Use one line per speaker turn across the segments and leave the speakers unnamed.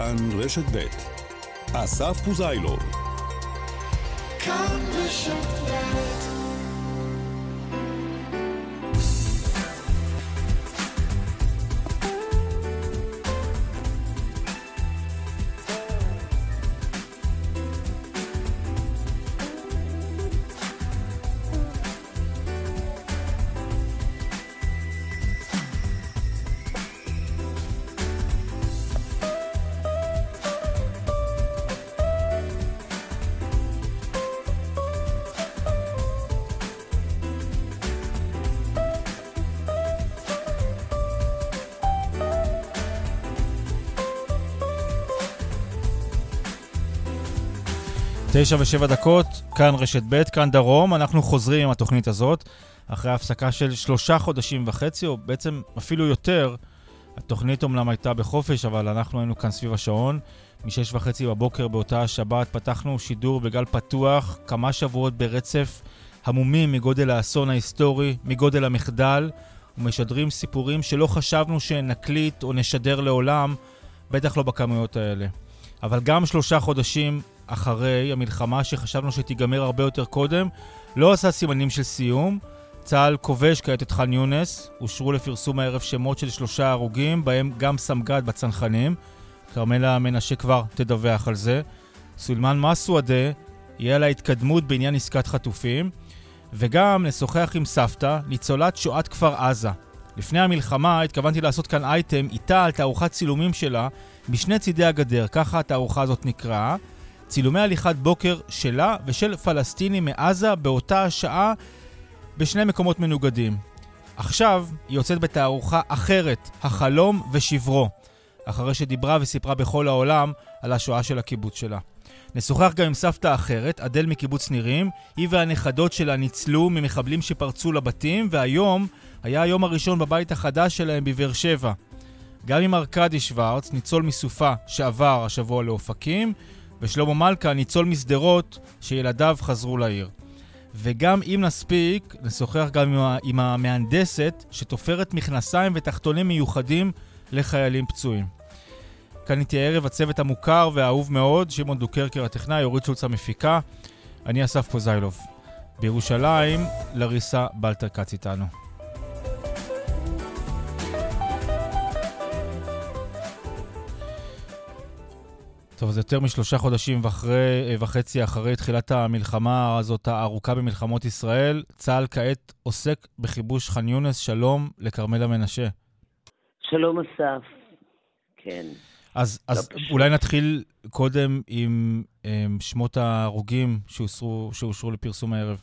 כאן רשת ב' אסף פוזיילוב. כאן רשת ב' תשע ושבע דקות, כאן רשת ב', כאן דרום, אנחנו חוזרים עם התוכנית הזאת, אחרי הפסקה של שלושה חודשים וחצי, או בעצם אפילו יותר. התוכנית אומנם הייתה בחופש, אבל אנחנו היינו כאן סביב השעון. משש וחצי בבוקר באותה השבת פתחנו שידור בגל פתוח, כמה שבועות ברצף, המומים מגודל האסון ההיסטורי, מגודל המחדל, ומשדרים סיפורים שלא חשבנו שנקליט או נשדר לעולם, בטח לא בכמויות האלה. אבל גם שלושה חודשים אחרי המלחמה שחשבנו שתיגמר הרבה יותר קודם, לא עשה סימנים של סיום. צה"ל כובש כעת את ח'אן יונס, אושרו לפרסום הערב שמות של שלושה הרוגים, בהם גם סמג"ד בצנחנים. כרמלה מנשה כבר תדווח על זה. סולימן מסוודה יהיה על ההתקדמות בעניין עסקת חטופים. וגם נשוחח עם סבתא, ניצולת שואת כפר עזה. לפני המלחמה התכוונתי לעשות כאן אייטם איתה על תערוכת צילומים שלה משני צידי הגדר, ככה התערוכה הזאת נקראה. צילומי הליכת בוקר שלה ושל פלסטינים מעזה באותה השעה בשני מקומות מנוגדים. עכשיו היא יוצאת בתערוכה אחרת, החלום ושברו, אחרי שדיברה וסיפרה בכל העולם על השואה של הקיבוץ שלה. נשוחח גם עם סבתא אחרת, אדל מקיבוץ נירים, היא והנכדות שלה ניצלו ממחבלים שפרצו לבתים, והיום היה היום הראשון בבית החדש שלהם בבאר שבע. גם עם ארכדי שוורץ, ניצול מסופה שעבר השבוע לאופקים, ושלמה מלכה, ניצול משדרות, שילדיו חזרו לעיר. וגם אם נספיק, נשוחח גם עם, המהנדסת שתופרת מכנסיים ותחתונים מיוחדים לחיילים פצועים. כאן איתי הערב הצוות המוכר והאהוב מאוד, שמעון דוקרקר הטכנאי, אורית שולץ המפיקה, אני אסף פוזיילוב. בירושלים, לריסה בלטר כץ איתנו. טוב, זה יותר משלושה חודשים ואחרי, וחצי אחרי תחילת המלחמה הזאת הארוכה במלחמות ישראל. צה"ל כעת עוסק בכיבוש ח'אן יונס. שלום לכרמלה מנשה.
שלום אסף, כן.
אז, אז אולי נתחיל קודם עם, עם שמות ההרוגים שאושרו, שאושרו לפרסום הערב.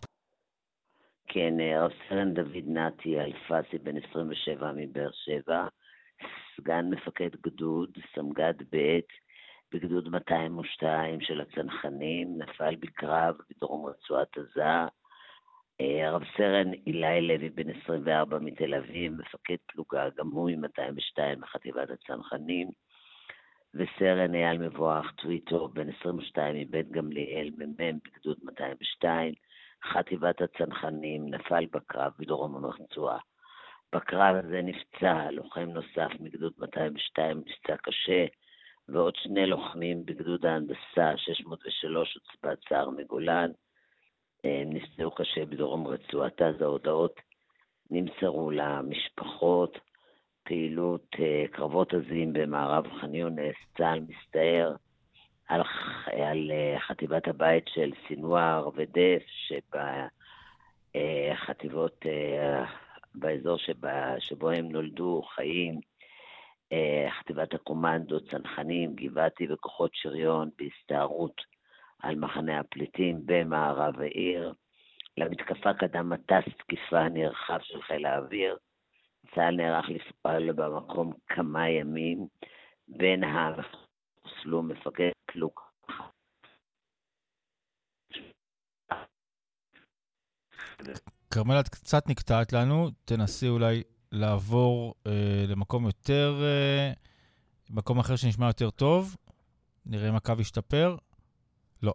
כן, רב סרן דוד נתי אלפסי, בן 27 מבאר שבע, סגן מפקד גדוד, סמג"ד ב', בגדוד 202 של הצנחנים, נפל בקרב בדרום רצועת עזה. אה, הרב סרן אילי לוי, בן 24 מתל אביב, מפקד פלוגה, גם הוא מ-202 בחטיבת הצנחנים. וסרן אייל מבואח טוויטו, בן 22 מבית גמליאל, מ"מ בגדוד 202, חטיבת הצנחנים, נפל בקרב בדרום הרצועה. בקרב הזה נפצע לוחם נוסף מגדוד 202, נפצע קשה, ועוד שני לוחמים בגדוד ההנדסה 603 עוצבת סער מגולן. הם נפצעו קשה בדרום רצועת עזה. הודעות נמסרו למשפחות, פעילות אה, קרבות עזים במערב ח'אן יונס, צה"ל מסתער על, על אה, חטיבת הבית של סינואר ודף, שבחטיבות, אה, באזור שבה, שבו הם נולדו, חיים, חטיבת הקומנדו, צנחנים, גבעתי וכוחות שריון בהסתערות על מחנה הפליטים במערב העיר. למתקפה קדם מטס תקיפה נרחב של חיל האוויר. צה"ל נערך לפעול במקום כמה ימים. בין הוסלו מפקד פלוגה.
כרמל, את קצת נקטעת לנו, תנסי אולי לעבור אה, למקום יותר, אה, מקום אחר שנשמע יותר טוב. נראה אם הקו ישתפר. לא,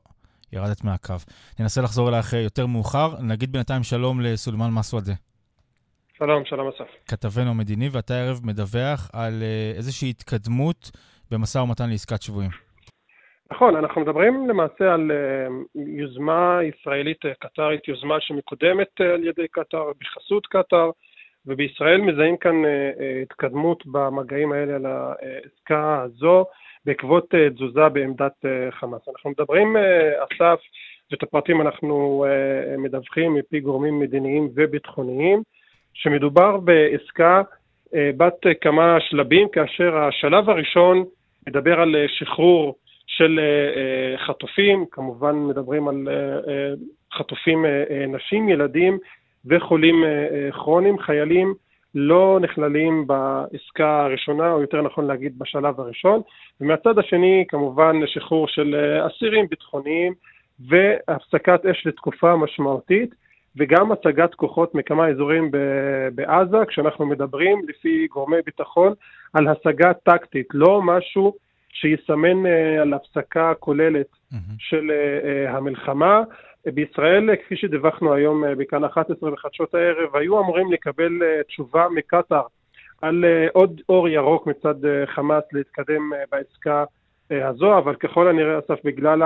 ירדת מהקו. ננסה לחזור אלייך יותר מאוחר. נגיד בינתיים שלום לסולמן מסוודה.
שלום, שלום אסף.
כתבנו המדיני, ואתה הערב מדווח על אה, איזושהי התקדמות במשא ומתן לעסקת שבויים.
נכון, אנחנו מדברים למעשה על יוזמה ישראלית קטרית, יוזמה שמקודמת על ידי קטר, בחסות קטר, ובישראל מזהים כאן התקדמות במגעים האלה על העסקה הזו. בעקבות אה, תזוזה בעמדת אה, חמאס. אנחנו מדברים, אה, אסף, ואת הפרטים אנחנו מדווחים מפי גורמים מדיניים וביטחוניים, שמדובר בעסקה בת כמה שלבים, כאשר השלב הראשון מדבר על שחרור של חטופים, כמובן מדברים על חטופים נשים, ילדים וחולים כרוניים, חיילים לא נכללים בעסקה הראשונה, או יותר נכון להגיד בשלב הראשון, ומהצד השני כמובן שחרור של אה, אסירים ביטחוניים והפסקת אש לתקופה משמעותית, וגם הצגת כוחות מכמה אזורים בעזה, כשאנחנו מדברים לפי גורמי ביטחון על השגה טקטית, לא משהו שיסמן אה, על הפסקה כוללת mm-hmm. של אה, המלחמה. בישראל, כפי שדיווחנו היום אה, בכאן 11 בחדשות הערב, היו אמורים לקבל אה, תשובה מקטאר על אה, עוד אור ירוק מצד חמאס להתקדם בעסקה הזו, אבל ככל הנראה, אסף, בגלל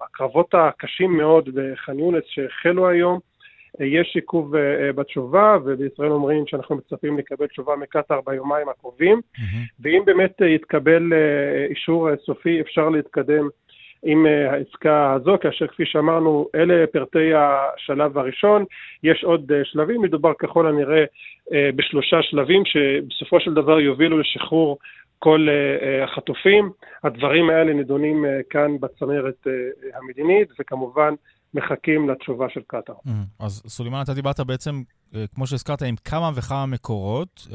הקרבות הקשים מאוד בח'אן יונס שהחלו היום, יש עיכוב בתשובה, ובישראל אומרים שאנחנו מצפים לקבל תשובה מקטאר ביומיים הקרובים, mm-hmm. ואם באמת יתקבל אישור סופי, אפשר להתקדם עם אה, העסקה הזו, כאשר כפי שאמרנו, אלה פרטי השלב הראשון. יש עוד אה, שלבים, מדובר ככל הנראה אה, בשלושה שלבים שבסופו של דבר יובילו לשחרור כל החטופים. הדברים האלה נדונים כאן בצמרת המדינית, וכמובן מחכים לתשובה של קטאר.
Mm, אז סולימאן, אתה דיברת בעצם, כמו שהזכרת, עם כמה וכמה מקורות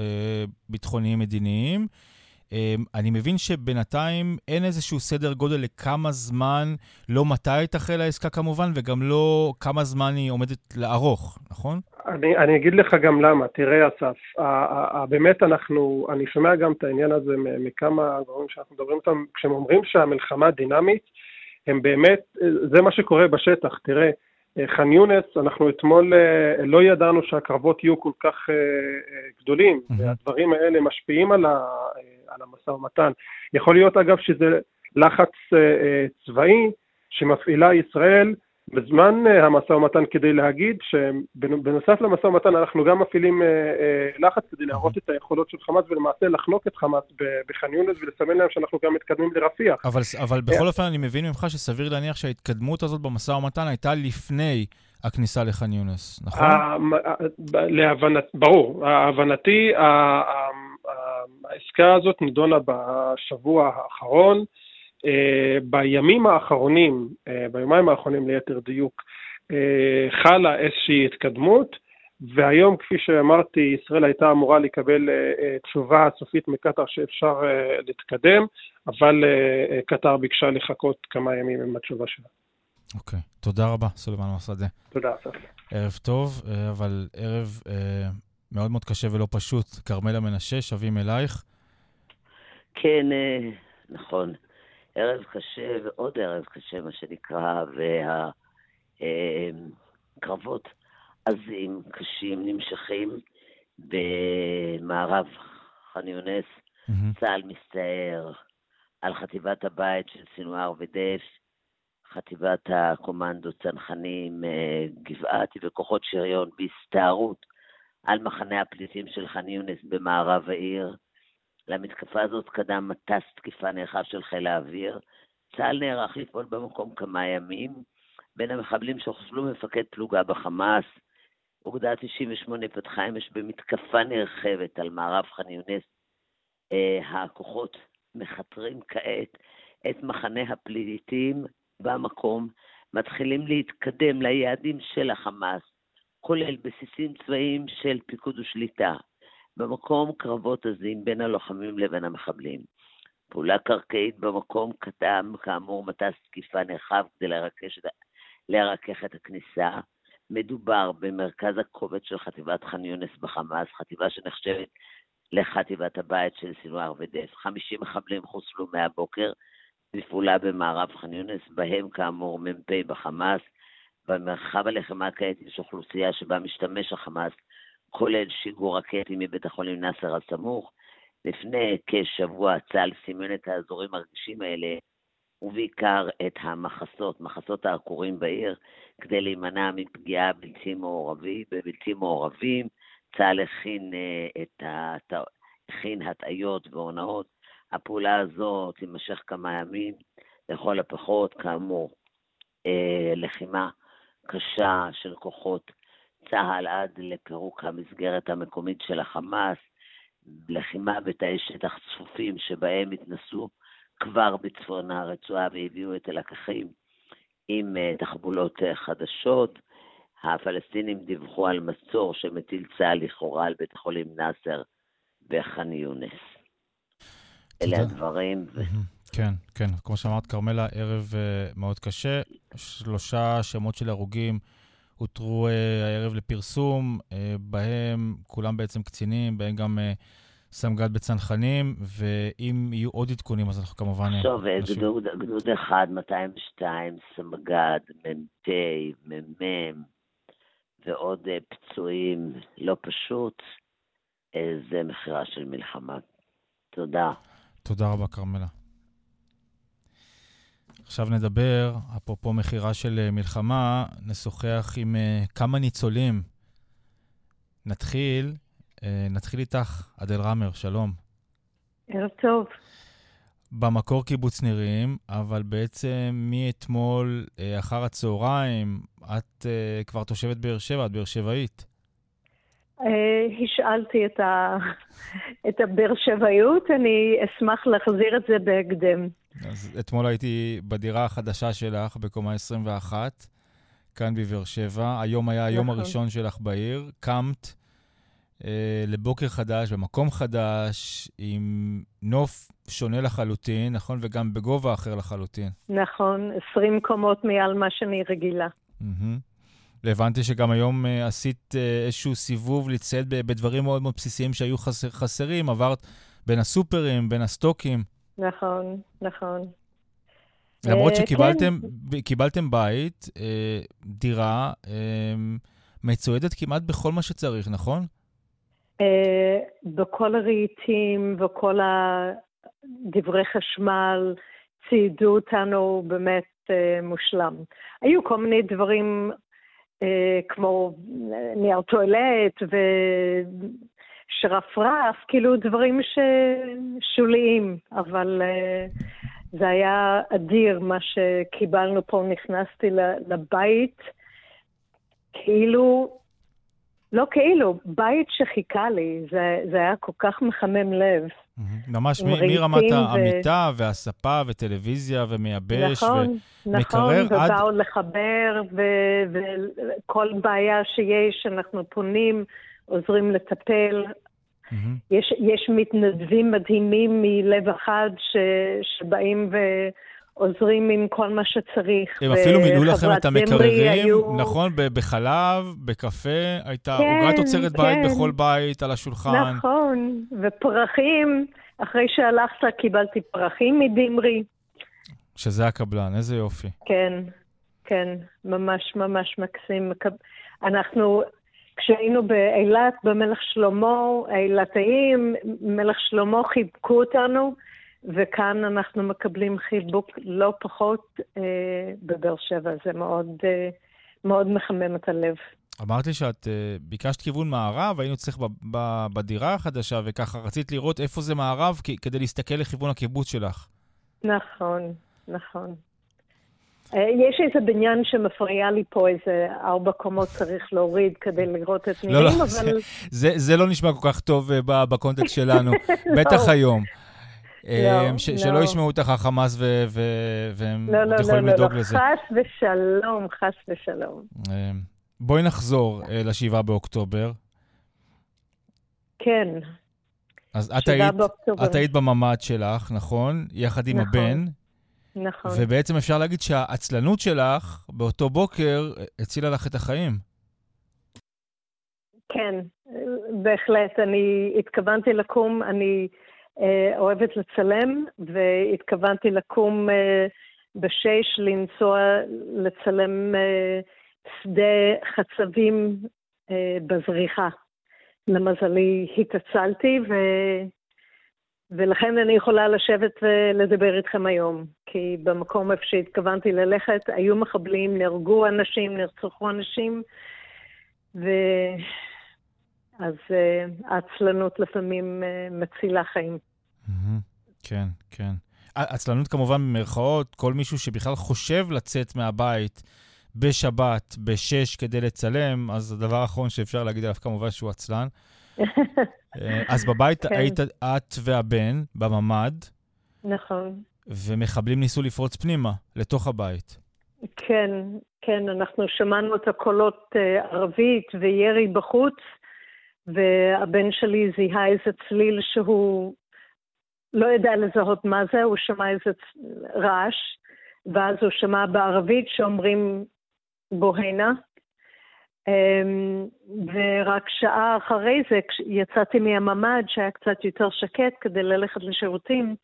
ביטחוניים מדיניים. אמ, אני מבין שבינתיים אין איזשהו סדר גודל לכמה זמן, לא מתי תחל העסקה כמובן, וגם לא כמה זמן היא עומדת לארוך, נכון?
אני, אני אגיד לך גם למה. תראה, אסף, באמת אנחנו, אני שומע גם את העניין הזה מכמה גורמים שאנחנו מדברים איתם, כשהם אומרים שהמלחמה דינמית, הם באמת, זה מה שקורה בשטח. תראה, ח'אן יונס, אנחנו אתמול אה, לא ידענו שהקרבות יהיו כל כך אה, אה, גדולים. והדברים האלה משפיעים על, על המשא ומתן. יכול להיות אגב שזה לחץ צבאי שמפעילה ישראל בזמן אה, המשא ומתן כדי להגיד שבנוסף למשא ומתן אנחנו גם מפעילים אה, אה, לחץ כדי להראות את היכולות של חמאס ולמעשה לחנוק את חמאס בח'אן יונס ולסמן להם שאנחנו גם מתקדמים לרפיח.
אבל, אבל בכל אופן אני מבין ממך שסביר להניח שההתקדמות הזאת במשא ומתן הייתה לפני הכניסה לח'אן יונס, נכון?
להבנת, ברור. להבנתי, העסקה הזאת נידונה בשבוע האחרון. אה, בימים האחרונים, אה, ביומיים האחרונים ליתר דיוק, אה, חלה איזושהי התקדמות, והיום, כפי שאמרתי, ישראל הייתה אמורה לקבל תשובה סופית מקטאר שאפשר להתקדם, אבל קטאר ביקשה לחכות כמה ימים עם התשובה שלה.
אוקיי, okay. תודה רבה, סולימאן מסעדה.
תודה, אסף.
ערב טוב, אבל ערב מאוד מאוד קשה ולא פשוט. כרמלה מנשה, שבים אלייך.
כן, נכון. ערב קשה ועוד ערב קשה, מה שנקרא, והקרבות עזים, קשים, נמשכים במערב ח'אן יונס. Mm-hmm. צה"ל מסתער על חטיבת הבית של סינואר ודף, חטיבת הקומנדו צנחנים, אה, גבעתי וכוחות שריון בהסתערות על מחנה הפליטים של ח'אן יונס במערב העיר. למתקפה הזאת קדם מטס תקיפה נרחב של חיל האוויר. צה"ל נערך לפעול במקום כמה ימים. בין המחבלים שחוסלו מפקד פלוגה בחמאס. אוגדה 98 פתחה אמש במתקפה נרחבת על מערב ח'אן יונס. אה, הכוחות מכתרים כעת את מחנה הפליטים במקום, מתחילים להתקדם ליעדים של החמאס, כולל בסיסים צבאיים של פיקוד ושליטה, במקום קרבות עזים בין הלוחמים לבין המחבלים. פעולה קרקעית במקום קטם, כאמור, מטס תקיפה נרחב כדי לרכש, לרכך את הכניסה. מדובר במרכז הכובד של חטיבת ח'אן יונס בחמאס, חטיבה שנחשבת לחטיבת הבית של סינואר ודף. 50 מחבלים חוסלו מהבוקר בפעולה במערב ח'אן יונס, בהם כאמור מ"פ בחמאס. במרחב הלחימה כעת יש אוכלוסייה שבה משתמש החמאס כולל שיגור רקטי מבית החולים נאסר הסמוך. לפני כשבוע צה"ל סימן את האזורים הרגישים האלה, ובעיקר את המחסות, מחסות העקורים בעיר, כדי להימנע מפגיעה בלתי מעורבים, בבלתי מעורבים. צה"ל הכין, אה, את הת... הכין הטעיות והונאות. הפעולה הזאת תימשך כמה ימים, לכל הפחות, כאמור, אה, לחימה קשה של כוחות צה"ל עד לפירוק המסגרת המקומית של החמאס, לחימה בתאי שטח צפופים שבהם התנסו כבר בצפון הרצועה והביאו את הלקחים עם אה, תחבולות אה, חדשות. הפלסטינים דיווחו על מצור שמטיל צה"ל לכאורה על בית החולים נאסר בח'אן יונס. אלה הדברים.
כן, כן. כמו שאמרת, כרמלה, ערב uh, מאוד קשה. שלושה שמות של הרוגים הותרו uh, הערב לפרסום, uh, בהם כולם בעצם קצינים, בהם גם אה, סמג"ד בצנחנים, ואם יהיו עוד עדכונים, אז אנחנו כמובן...
עכשיו, גדוד, גדוד 1, 202, סמג"ד, מ"פ, מ"מ, ועוד פצועים, לא פשוט. זה מחירה של מלחמה. תודה.
תודה רבה, כרמלה. עכשיו נדבר, אפרופו מחירה של אה, מלחמה, נשוחח עם אה, כמה ניצולים. נתחיל, uh, נתחיל איתך, אדל רמר, שלום.
ערב טוב.
במקור קיבוץ נירים, אבל בעצם מאתמול uh, אחר הצהריים, את uh, כבר תושבת באר שבע, את באר שבעית.
השאלתי את, ה... את הבאר שבעיות, אני אשמח להחזיר את זה בהקדם.
אז אתמול הייתי בדירה החדשה שלך בקומה 21, כאן בבאר שבע. היום היה היום נכון. הראשון שלך בעיר. קמת אה, לבוקר חדש, במקום חדש, עם נוף שונה לחלוטין, נכון? וגם בגובה אחר לחלוטין.
נכון, 20 קומות מעל מה שאני רגילה.
Mm-hmm. והבנתי שגם היום uh, עשית uh, איזשהו סיבוב לצייד בדברים מאוד מאוד בסיסיים שהיו חסר, חסרים, עברת בין הסופרים, בין הסטוקים.
נכון, נכון.
למרות uh, שקיבלתם כן. בית, uh, דירה, uh, מצוידת כמעט בכל מה שצריך, נכון?
Uh, בכל הרהיטים וכל הדברי חשמל ציידו אותנו באמת uh, מושלם. היו כל מיני דברים אה, כמו נייר טואלט ושרפרף, כאילו דברים ששוליים, אבל אה, זה היה אדיר מה שקיבלנו פה, נכנסתי לבית, כאילו, לא כאילו, בית שחיכה לי, זה, זה היה כל כך מחמם לב.
ממש מרמת המיטה והספה וטלוויזיה ומייבש
נכון, ומקרר נכון, עד... ובאו לחבר, וכל בעיה שיש, אנחנו פונים, עוזרים לטפל. יש, יש מתנדבים מדהימים מלב אחד ש, שבאים ו... עוזרים עם כל מה שצריך.
הם אפילו מילאו לכם את המקררים, היו... נכון? בחלב, בקפה, הייתה כן, עוגת תוצרת כן. בית בכל בית על השולחן.
נכון, ופרחים. אחרי שהלכת קיבלתי פרחים מדמרי.
שזה הקבלן, איזה יופי.
כן, כן, ממש ממש מקסים. אנחנו, כשהיינו באילת, במלך שלמה, האילתאים, מלך שלמה חיבקו אותנו. וכאן אנחנו מקבלים חיבוק לא פחות אה, בבאר שבע. זה מאוד, אה, מאוד מחמם את הלב.
אמרת לי שאת אה, ביקשת כיוון מערב, היינו ב- בדירה החדשה, וככה רצית לראות איפה זה מערב כ- כדי להסתכל לכיוון הקיבוץ שלך.
נכון, נכון. אה, יש איזה בניין שמפריע לי פה, איזה ארבע קומות צריך להוריד כדי לראות את נירים,
לא, לא, אבל... זה, זה, זה לא נשמע כל כך טוב uh, בקונטקסט שלנו, בטח. היום. לא, ש- לא. שלא ישמעו אותך החמאס ו- ו- והם לא, לא, יכולים לא, לדאוג
לא,
לזה.
לא, לא, חס ושלום, חס ושלום.
אמ, בואי נחזור uh, ל-7 באוקטובר.
כן.
אז את היית, את היית בממ"ד שלך, נכון? יחד עם נכון, הבן.
נכון.
ובעצם אפשר להגיד שהעצלנות שלך באותו בוקר הצילה לך את החיים.
כן, בהחלט. אני התכוונתי לקום, אני... אה, אוהבת לצלם, והתכוונתי לקום אה, בשש, לנסוע לצלם אה, שדה חצבים בזריחה. למזלי התעצלתי, ו... ולכן אני יכולה לשבת ולדבר איתכם היום. כי במקום איפה שהתכוונתי ללכת, היו מחבלים, נהרגו אנשים, נרצחו אנשים, ו... אז uh, העצלנות לפעמים uh, מצילה חיים.
כן, כן. עצלנות כמובן במרכאות, כל מישהו שבכלל חושב לצאת מהבית בשבת, בשש, כדי לצלם, אז הדבר האחרון שאפשר להגיד עליו כמובן שהוא עצלן. אה, אז בבית כן. היית את והבן, בממ"ד.
נכון.
ומחבלים ניסו לפרוץ פנימה, לתוך הבית.
כן, כן, אנחנו שמענו את הקולות ערבית וירי בחוץ, והבן שלי זיהה איזה צליל שהוא לא ידע לזהות מה זה, הוא שמע איזה רעש, ואז הוא שמע בערבית שאומרים בוהנה. אמ, ורק שעה אחרי זה יצאתי מהממ"ד שהיה קצת יותר שקט כדי ללכת לשירותים,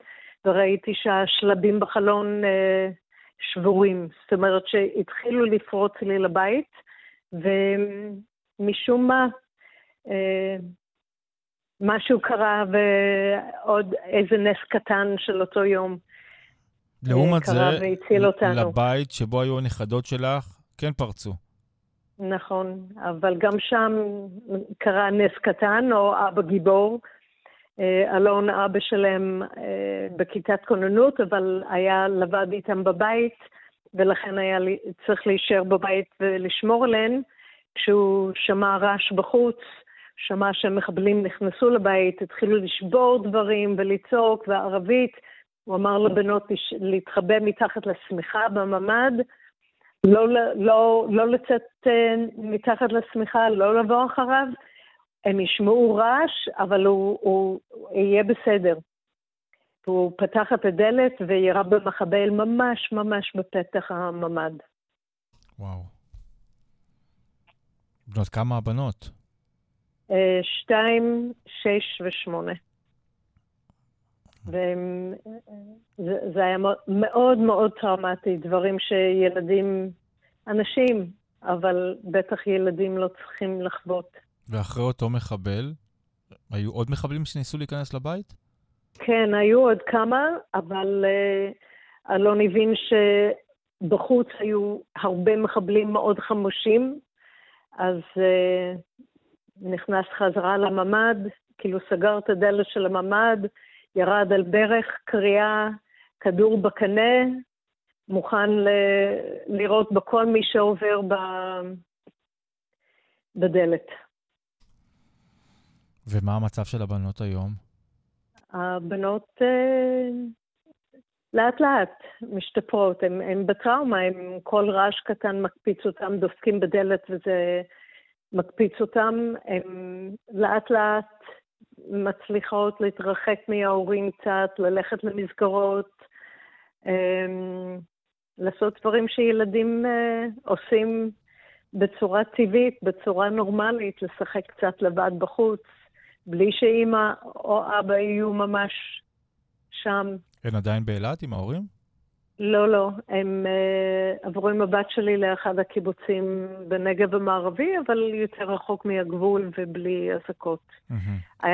וראיתי שהשלבים בחלון אה, שבורים. זאת אומרת שהתחילו לפרוץ לי לבית, ומשום מה משהו קרה ועוד איזה נס קטן של אותו יום.
לעומת זה, לבית שבו היו הנכדות שלך, כן פרצו.
נכון, אבל גם שם קרה נס קטן, או אבא גיבור. אה, אלון, אבא שלהם, אה, בכיתת כוננות, אבל היה לבד איתם בבית, ולכן היה צריך להישאר בבית ולשמור עליהן. כשהוא שמע רעש בחוץ, שמע שמחבלים נכנסו לבית, התחילו לשבור דברים ולצעוק, וערבית. הוא אמר לבנות להתחבא מתחת לשמיכה בממ"ד, לא, לא, לא לצאת אה, מתחת לשמיכה, לא לבוא אחריו. הם ישמעו רעש, אבל הוא, הוא, הוא יהיה בסדר. הוא פתח את הדלת וירה במחבל ממש ממש בפתח הממ"ד.
וואו. בנות כמה הבנות?
אה, שתיים, שש ושמונה. וזה היה מאוד מאוד טראומטי, דברים שילדים, אנשים, אבל בטח ילדים לא צריכים לחוות.
ואחרי אותו מחבל, היו עוד מחבלים שניסו להיכנס לבית?
כן, היו עוד כמה, אבל uh, אלון הבין שבחוץ היו הרבה מחבלים מאוד חמושים, אז uh, נכנס חזרה לממ"ד, כאילו סגר את הדלת של הממ"ד, ירד על ברך, קריאה, כדור בקנה, מוכן ל- לראות בכל מי שעובר ב- בדלת.
ומה המצב של הבנות היום?
הבנות אה, לאט לאט משתפרות, הן בטראומה, הם כל רעש קטן מקפיץ אותם, דופקים בדלת וזה מקפיץ אותם, הן לאט לאט מצליחות להתרחק מההורים קצת, ללכת למסגרות, לעשות דברים שילדים אה, עושים בצורה טבעית, בצורה נורמלית, לשחק קצת לבד בחוץ, בלי שאימא או אבא יהיו ממש שם.
הן עדיין באילת עם ההורים?
לא, לא. הם uh, עברו עם הבת שלי לאחד הקיבוצים בנגב המערבי, אבל יותר רחוק מהגבול ובלי אזעקות. Mm-hmm.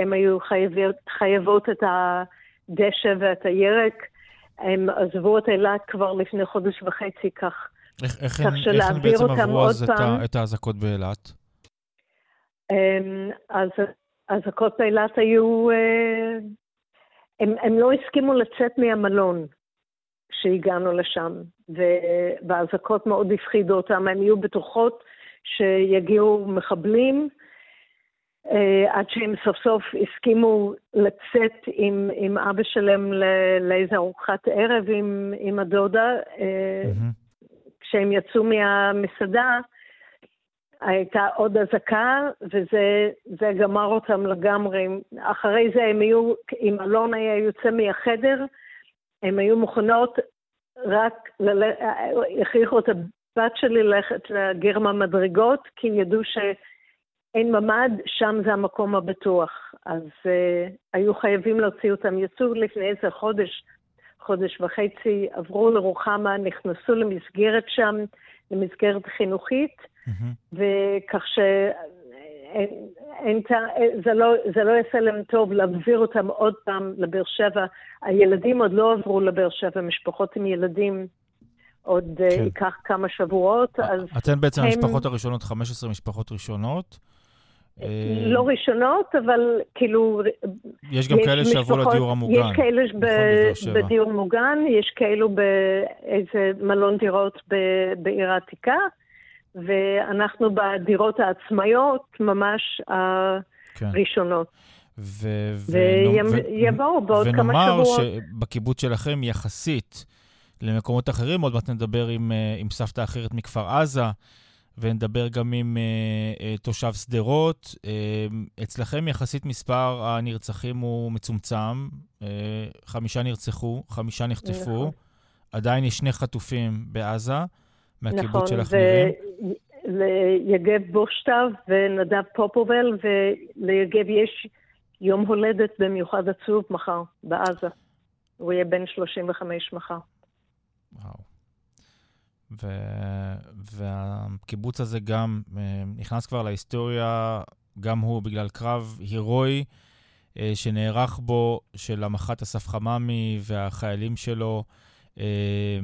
הם היו חייבות, חייבות את הדשא ואת הירק. הם עזבו את אילת כבר לפני חודש וחצי, כך,
איך, איך כך הם בעצם עברו אז פעם, את האזעקות באילת?
Um, אז האזעקות באילת היו... Uh, הם, הם לא הסכימו לצאת מהמלון. כשהגענו לשם, והאזעקות מאוד הפחידו אותם, הם יהיו בטוחות שיגיעו מחבלים, אה, עד שהם סוף סוף הסכימו לצאת עם, עם אבא שלהם לאיזו ארוחת ערב עם, עם הדודה. Mm-hmm. כשהם יצאו מהמסעדה, הייתה עוד אזעקה, וזה גמר אותם לגמרי. אחרי זה הם היו, אם אלון היה יוצא מהחדר, הן היו מוכנות רק. הכריחו את הבת שלי ללכת לגרמה מדרגות, כי ידעו שאין ממ"ד, שם זה המקום הבטוח. אז uh, היו חייבים להוציא אותם. יצאו לפני איזה חודש, חודש וחצי, עברו לרוחמה, נכנסו למסגרת שם, למסגרת חינוכית, mm-hmm. וכך ש... אין, אין, זה, לא, זה לא יעשה להם טוב להחזיר אותם עוד פעם לבאר שבע. הילדים עוד לא עברו לבאר שבע, משפחות עם ילדים עוד אה, כן. ייקח כמה שבועות, אז...
אתן בעצם הם... המשפחות הראשונות, 15 משפחות ראשונות.
אה, לא ראשונות, אבל כאילו...
יש גם יש כאלה שעברו לדיור המוגן.
יש כאלה נכון, ב- בדיור מוגן, יש כאלו באיזה מלון דירות ב- בעיר העתיקה, ואנחנו בדירות העצמאיות ממש כן. הראשונות. ויבואו בעוד כמה שבועות.
ונאמר שבקיבוץ שלכם יחסית למקומות אחרים, עוד מעט נדבר עם, אה, עם סבתא אחרת מכפר עזה. ונדבר גם עם uh, uh, תושב שדרות. Uh, אצלכם יחסית מספר הנרצחים הוא מצומצם, uh, חמישה נרצחו, חמישה נחטפו. נכון. עדיין יש שני חטופים בעזה, מהקיבוץ נכון, של החמירים.
ליגב בושטב ונדב פופובל, וליגב יש יום הולדת במיוחד עצוב מחר, בעזה. הוא יהיה בן 35 מחר.
וואו. ו... והקיבוץ הזה גם אה, נכנס כבר להיסטוריה, גם הוא בגלל קרב הירואי אה, שנערך בו, של המח"ט אסף חממי והחיילים שלו, אה,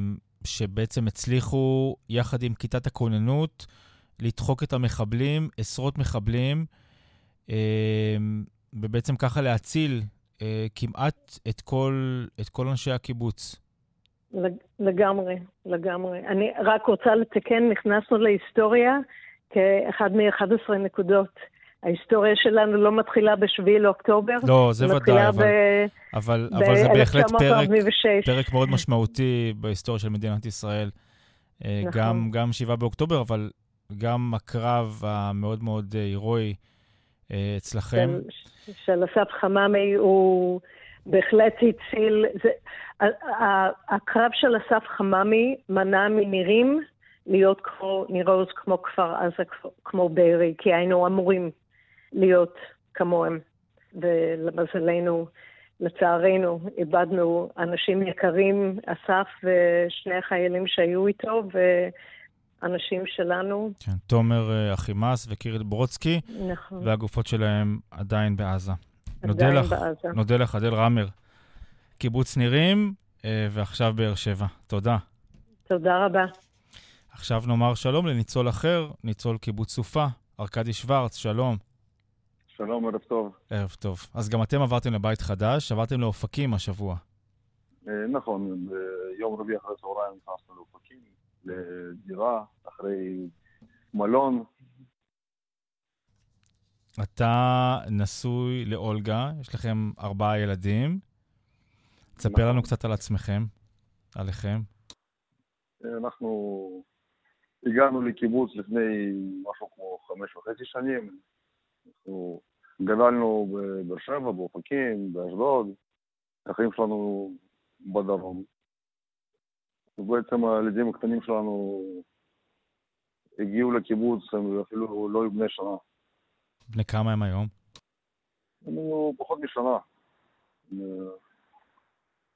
שבעצם הצליחו, יחד עם כיתת הכוננות, לדחוק את המחבלים, עשרות מחבלים, ובעצם ככה להציל כמעט את כל, את כל אנשי הקיבוץ.
לגמרי, לגמרי. אני רק רוצה לתקן, נכנסנו להיסטוריה כאחד מ-11 נקודות. ההיסטוריה שלנו לא מתחילה ב-7 לאוקטובר.
לא, זה ודאי, אבל, ב- אבל, אבל זה בהחלט פרק, פרק מאוד משמעותי בהיסטוריה של מדינת ישראל. אה, נכון. גם, גם 7 באוקטובר, אבל גם הקרב המאוד מאוד אה, הירואי אה, אצלכם.
של, של אסף חממי הוא... בהחלט הציל, זה, הקרב של אסף חממי מנע מנירים להיות כמו, נירוז כמו כפר עזה, כמו בארי, כי היינו אמורים להיות כמוהם. ולמזלנו, לצערנו, איבדנו אנשים יקרים, אסף ושני החיילים שהיו איתו, ואנשים שלנו.
כן, תומר אה, אחימס וקירית ברודסקי, נכון. והגופות שלהם עדיין בעזה. נודה לך, בעזה. נודה לך, אדל רמר. קיבוץ נירים, אה, ועכשיו באר שבע. תודה.
תודה רבה.
עכשיו נאמר שלום לניצול אחר, ניצול קיבוץ סופה, ארכדי שוורץ, שלום.
שלום, ערב טוב.
ערב טוב. אז גם אתם עברתם לבית חדש, עברתם לאופקים השבוע.
אה, נכון, ביום רביעי אחרי צהריים נכנסנו לאופקים, לדירה, אחרי מלון,
אתה נשוי לאולגה, יש לכם ארבעה ילדים. תספר לנו קצת על עצמכם, עליכם.
אנחנו הגענו לקיבוץ לפני משהו כמו חמש וחצי שנים. אנחנו גדלנו בבאר שבע, באופקים, באשדוד. החיים שלנו בדרום. ובעצם הילדים הקטנים שלנו הגיעו לקיבוץ, הם אפילו לא היו בני שנה.
בני כמה הם היום?
הם היו פחות משנה.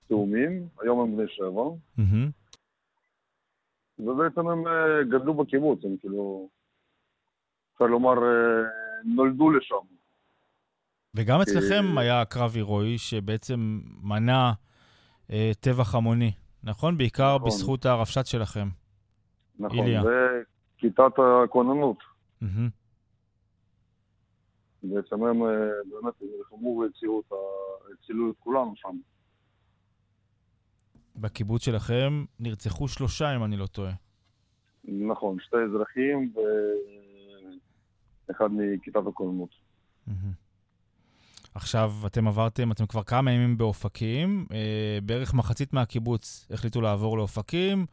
תאומים, היום הם בני שבע. ובעצם הם אה, גדלו בקיבוץ, הם כאילו, אפשר לומר, אה, נולדו לשם.
וגם אצלכם היה קרב הירואי שבעצם מנע אה, טבח המוני, נכון? בעיקר נכון. בזכות הרבש"ץ שלכם,
נכון, איליה. נכון, וכיתת הכוננות. Mm-hmm. בעצם הם אה, באמת נלחמו והצילו את כולנו שם.
בקיבוץ שלכם נרצחו שלושה, אם אני לא טועה.
נכון, שתי אזרחים ואחד מכיתת הכוננות.
עכשיו, אתם עברתם, אתם כבר כמה ימים באופקים, אה, בערך מחצית מהקיבוץ החליטו לעבור לאופקים,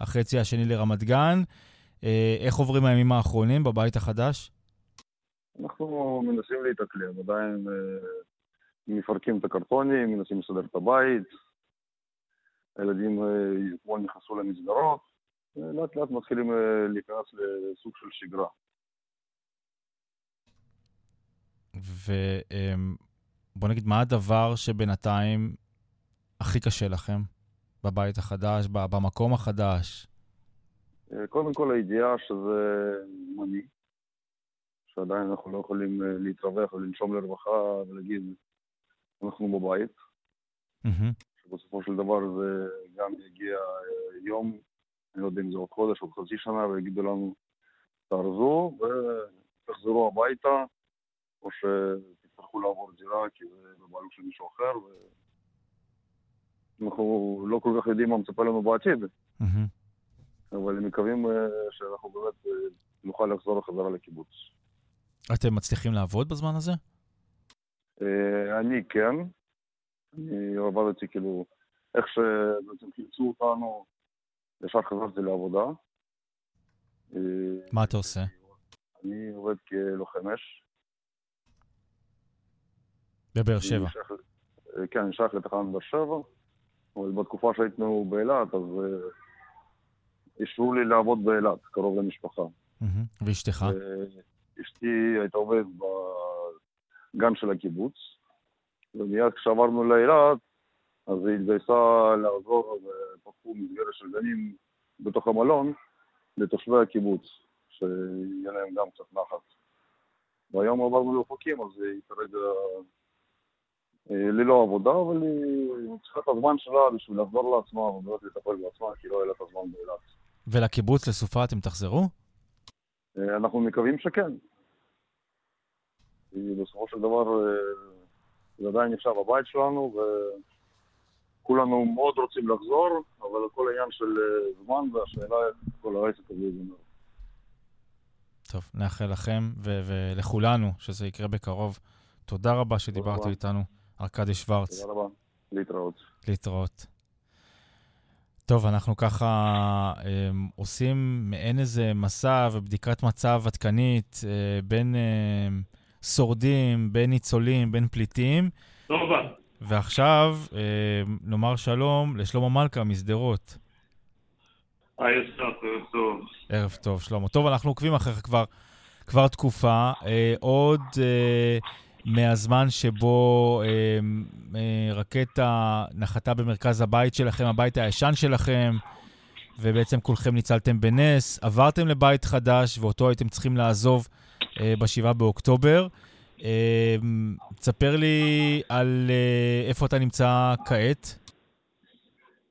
החצי השני לרמת גן. אה, איך עוברים הימים האחרונים בבית החדש?
אנחנו מנסים להתאקלם, עדיין אה, מפרקים את הקרטונים, מנסים לסדר את הבית, הילדים אה, אתמול נכנסו למסגרות, אה, לאט לאט מתחילים להיכנס לסוג של שגרה.
ובוא נגיד, מה הדבר שבינתיים הכי קשה לכם בבית החדש, במקום החדש?
קודם כל הידיעה שזה זמני, שעדיין אנחנו לא יכולים אה, להתרווח ולנשום לרווחה ולהגיד, אנחנו בבית.
Mm-hmm.
שבסופו של דבר זה גם יגיע אה, יום, אני לא יודע אם זה עוד חודש או חצי שנה, ויגידו לנו, תארזו ותחזרו הביתה, או שתצטרכו לעבור דירה כי זה בבעלות של מישהו אחר, ואנחנו לא כל כך יודעים מה מצפה לנו בעתיד.
Mm-hmm.
אבל מקווים אה, שאנחנו באמת אה, נוכל לחזור לחזרה לקיבוץ.
אתם מצליחים לעבוד בזמן הזה?
אני כן. אני עבדתי כאילו, איך שבעצם חילצו אותנו, ישר חזרתי לעבודה.
מה אתה עושה?
אני עובד כלוחם אש.
בבאר שבע.
כן, אני שייך לתחנת באר שבע, אבל בתקופה שהיינו באילת, אז אישרו לי לעבוד באילת, קרוב למשפחה.
ואשתך?
אשתי הייתה עובדת בגן של הקיבוץ, ומיד כשעברנו לאילת, אז היא התגייסה לעזור ופתחו מסגרת של גנים בתוך המלון לתושבי הקיבוץ, שיהיה להם גם קצת נחת. והיום עברנו לאופקים, אז היא כרגע ללא עבודה, אבל היא צריכה את הזמן שלה בשביל לחזור לעצמה ובאמת לטפל בעצמה, כי לא היה לה את הזמן באילת.
ולקיבוץ לסופה אתם תחזרו?
אנחנו מקווים שכן. כי בסופו של דבר זה עדיין נחשב הבית שלנו, וכולנו מאוד רוצים לחזור, אבל הכל עניין של זמן, והשאלה איך כל העסק הזה ייגמר.
טוב, נאחל לכם ולכולנו שזה יקרה בקרוב. תודה רבה שדיברת איתנו, ארכדי שוורץ.
תודה רבה, להתראות.
להתראות. טוב, אנחנו ככה אה, עושים מעין איזה מסע ובדיקת מצב עדכנית אה, בין אה, שורדים, בין ניצולים, בין פליטים.
טובה.
ועכשיו אה, נאמר שלום לשלמה מלכה משדרות.
היי, ערב טוב.
ערב טוב, שלמה. טוב, אנחנו עוקבים אחריך כבר, כבר תקופה. אה, עוד אה, מהזמן שבו אה, אה, רקטה נחתה במרכז הבית שלכם, הבית הישן שלכם, ובעצם כולכם ניצלתם בנס, עברתם לבית חדש ואותו הייתם צריכים לעזוב אה, ב-7 באוקטובר. אה, תספר לי על אה, איפה אתה נמצא כעת.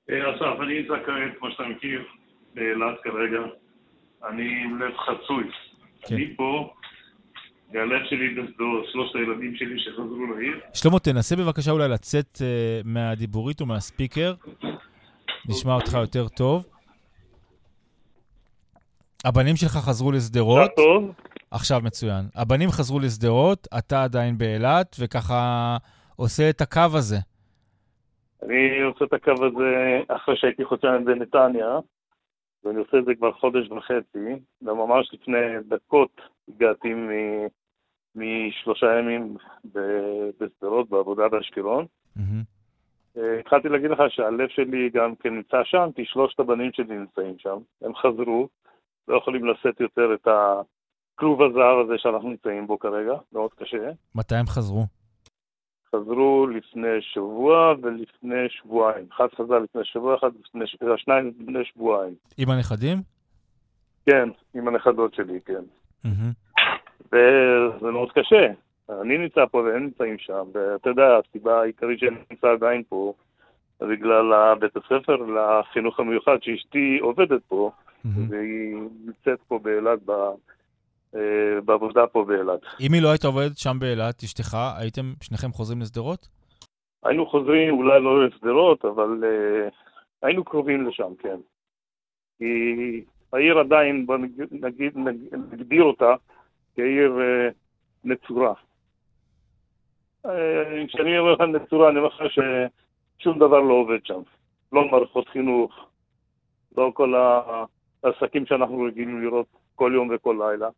אסף, אני נמצא כעת, כמו שאתה מכיר, באילת כרגע. אני עם לב חצוי.
כן.
אני פה, והלב שלי בשדרות, שלושת הילדים שלי שחזרו לעיר.
שלמה, תנסה בבקשה אולי לצאת uh, מהדיבורית או מהספיקר. נשמע אותך יותר טוב. הבנים שלך חזרו לשדרות.
עכשיו טוב?
עכשיו מצוין. הבנים חזרו לשדרות, אתה עדיין באילת, וככה עושה את הקו הזה.
אני עושה את הקו הזה אחרי שהייתי חודשיים בנתניה, ואני עושה את זה כבר חודש וחצי, וממש לפני דקות הגעתי משלושה ימים בשדרות, בעבודה באשקלון. אה, התחלתי להגיד לך שהלב שלי גם כן נמצא שם, כי שלושת הבנים שלי נמצאים שם. הם חזרו, לא יכולים לשאת יותר את הכלוב הזהב הזה שאנחנו נמצאים בו כרגע, מאוד קשה.
מתי הם חזרו?
חזרו לפני שבוע ולפני שבועיים. אחד חזר לפני שבוע, אחד לפני, ש- השניים לפני שבועיים.
עם הנכדים?
כן, עם הנכדות שלי, כן.
מהמם.
וזה מאוד קשה. אני נמצא פה והם נמצאים שם, ואתה יודע, הסיבה העיקרית שאני נמצא עדיין פה, בגלל בית הספר לחינוך המיוחד, שאשתי עובדת פה. והיא נמצאת פה באילת, ב- אה, בעבודה פה באילת.
אם היא לא הייתה עובדת שם באילת, אשתך, הייתם שניכם חוזרים לשדרות?
היינו חוזרים, אולי לא לשדרות, אבל uh, היינו קרובים לשם, כן. כי העיר עדיין, בוא נגיד, נגדיר אותה כעיר uh, נצורה. Uh, כשאני אומר לך נצורה, אני אומר לך ששום דבר לא עובד שם. לא מערכות חינוך, לא כל העסקים שאנחנו רגילים לראות כל יום וכל לילה.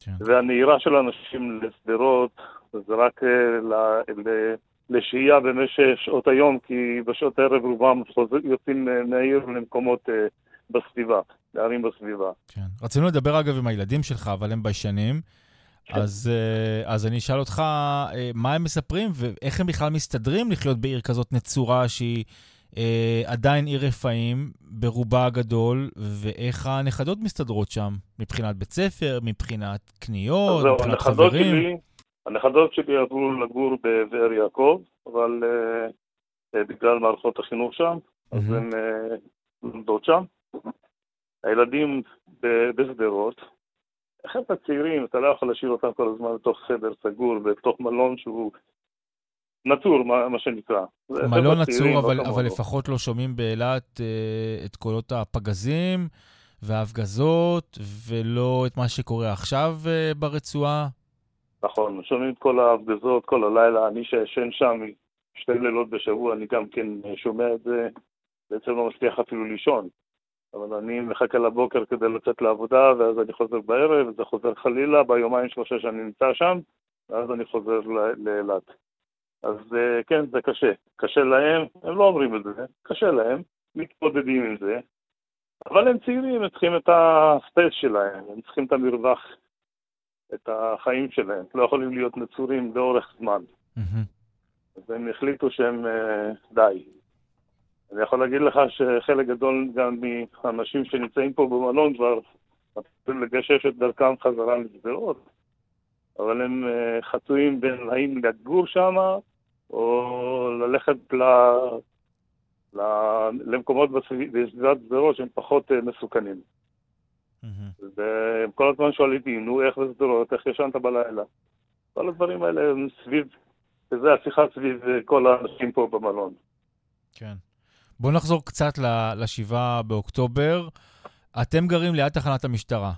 כן.
והנהירה של אנשים לשדרות זה רק אה, ל- ל- לשהייה במשך שעות היום, כי בשעות הערב רובם חוזר, יוצאים אה, מהעיר למקומות אה, בסביבה, לערים בסביבה.
כן. רצינו לדבר אגב עם הילדים שלך, אבל הם ביישנים.
כן.
אז, אה, אז אני אשאל אותך אה, מה הם מספרים ואיך הם בכלל מסתדרים לחיות בעיר כזאת נצורה שהיא אה, עדיין עיר רפאים ברובה הגדול, ואיך הנכדות מסתדרות שם, מבחינת בית ספר, מבחינת קניות,
זהו,
מבחינת
הנכדות
חברים.
שלי, הנכדות שלי עברו לגור בבאר יעקב, אבל אה, אה, בגלל מערכות החינוך שם, אז
מהמם.
הן אה, לומדות שם. הילדים בשדרות. חבר'ה צעירים, אתה לא יכול להשאיר אותם כל הזמן בתוך חדר סגור, בתוך מלון שהוא נצור, מה, מה שנקרא.
מלון עצור,
לא
אבל, אבל. לפחות לא שומעים באילת אה, את קולות הפגזים וההפגזות, ולא את מה שקורה עכשיו אה, ברצועה.
נכון, שומעים את כל ההפגזות כל הלילה, אני שישן שם שתי לילות בשבוע, אני גם כן שומע את זה, בעצם לא מצליח אפילו לישון. אבל אני מחכה לבוקר כדי לצאת לעבודה, ואז אני חוזר בערב, וזה חוזר חלילה ביומיים שלושה שאני נמצא שם, ואז אני חוזר לאילת. אז אה, כן, זה קשה. קשה להם, הם לא אומרים את זה, קשה להם, מתמודדים עם זה, אבל הם צעירים, הם צריכים את הספייס שלהם, הם צריכים את המרווח את החיים שלהם, לא יכולים להיות נצורים לאורך זמן.
מהמם.
אז הם החליטו שהם אה, די. אני יכול להגיד לך שחלק גדול גם מהאנשים שנמצאים פה במלון כבר מתחילים לגשש את דרכם חזרה לשדרות, אבל הם אה, חצויים בין האם לגור שם או ללכת ל... ל... למקומות בסביב- בסביבת שדרות שהם פחות אה, מסוכנים.
מהמם.
והם כל הזמן שואלים אותי, נו, איך בשדרות, איך ישנת בלילה? כל הדברים האלה הם סביב, וזה השיחה סביב אה, כל האנשים פה במלון.
כן. בואו נחזור קצת ל-7 באוקטובר. אתם גרים ליד תחנת המשטרה.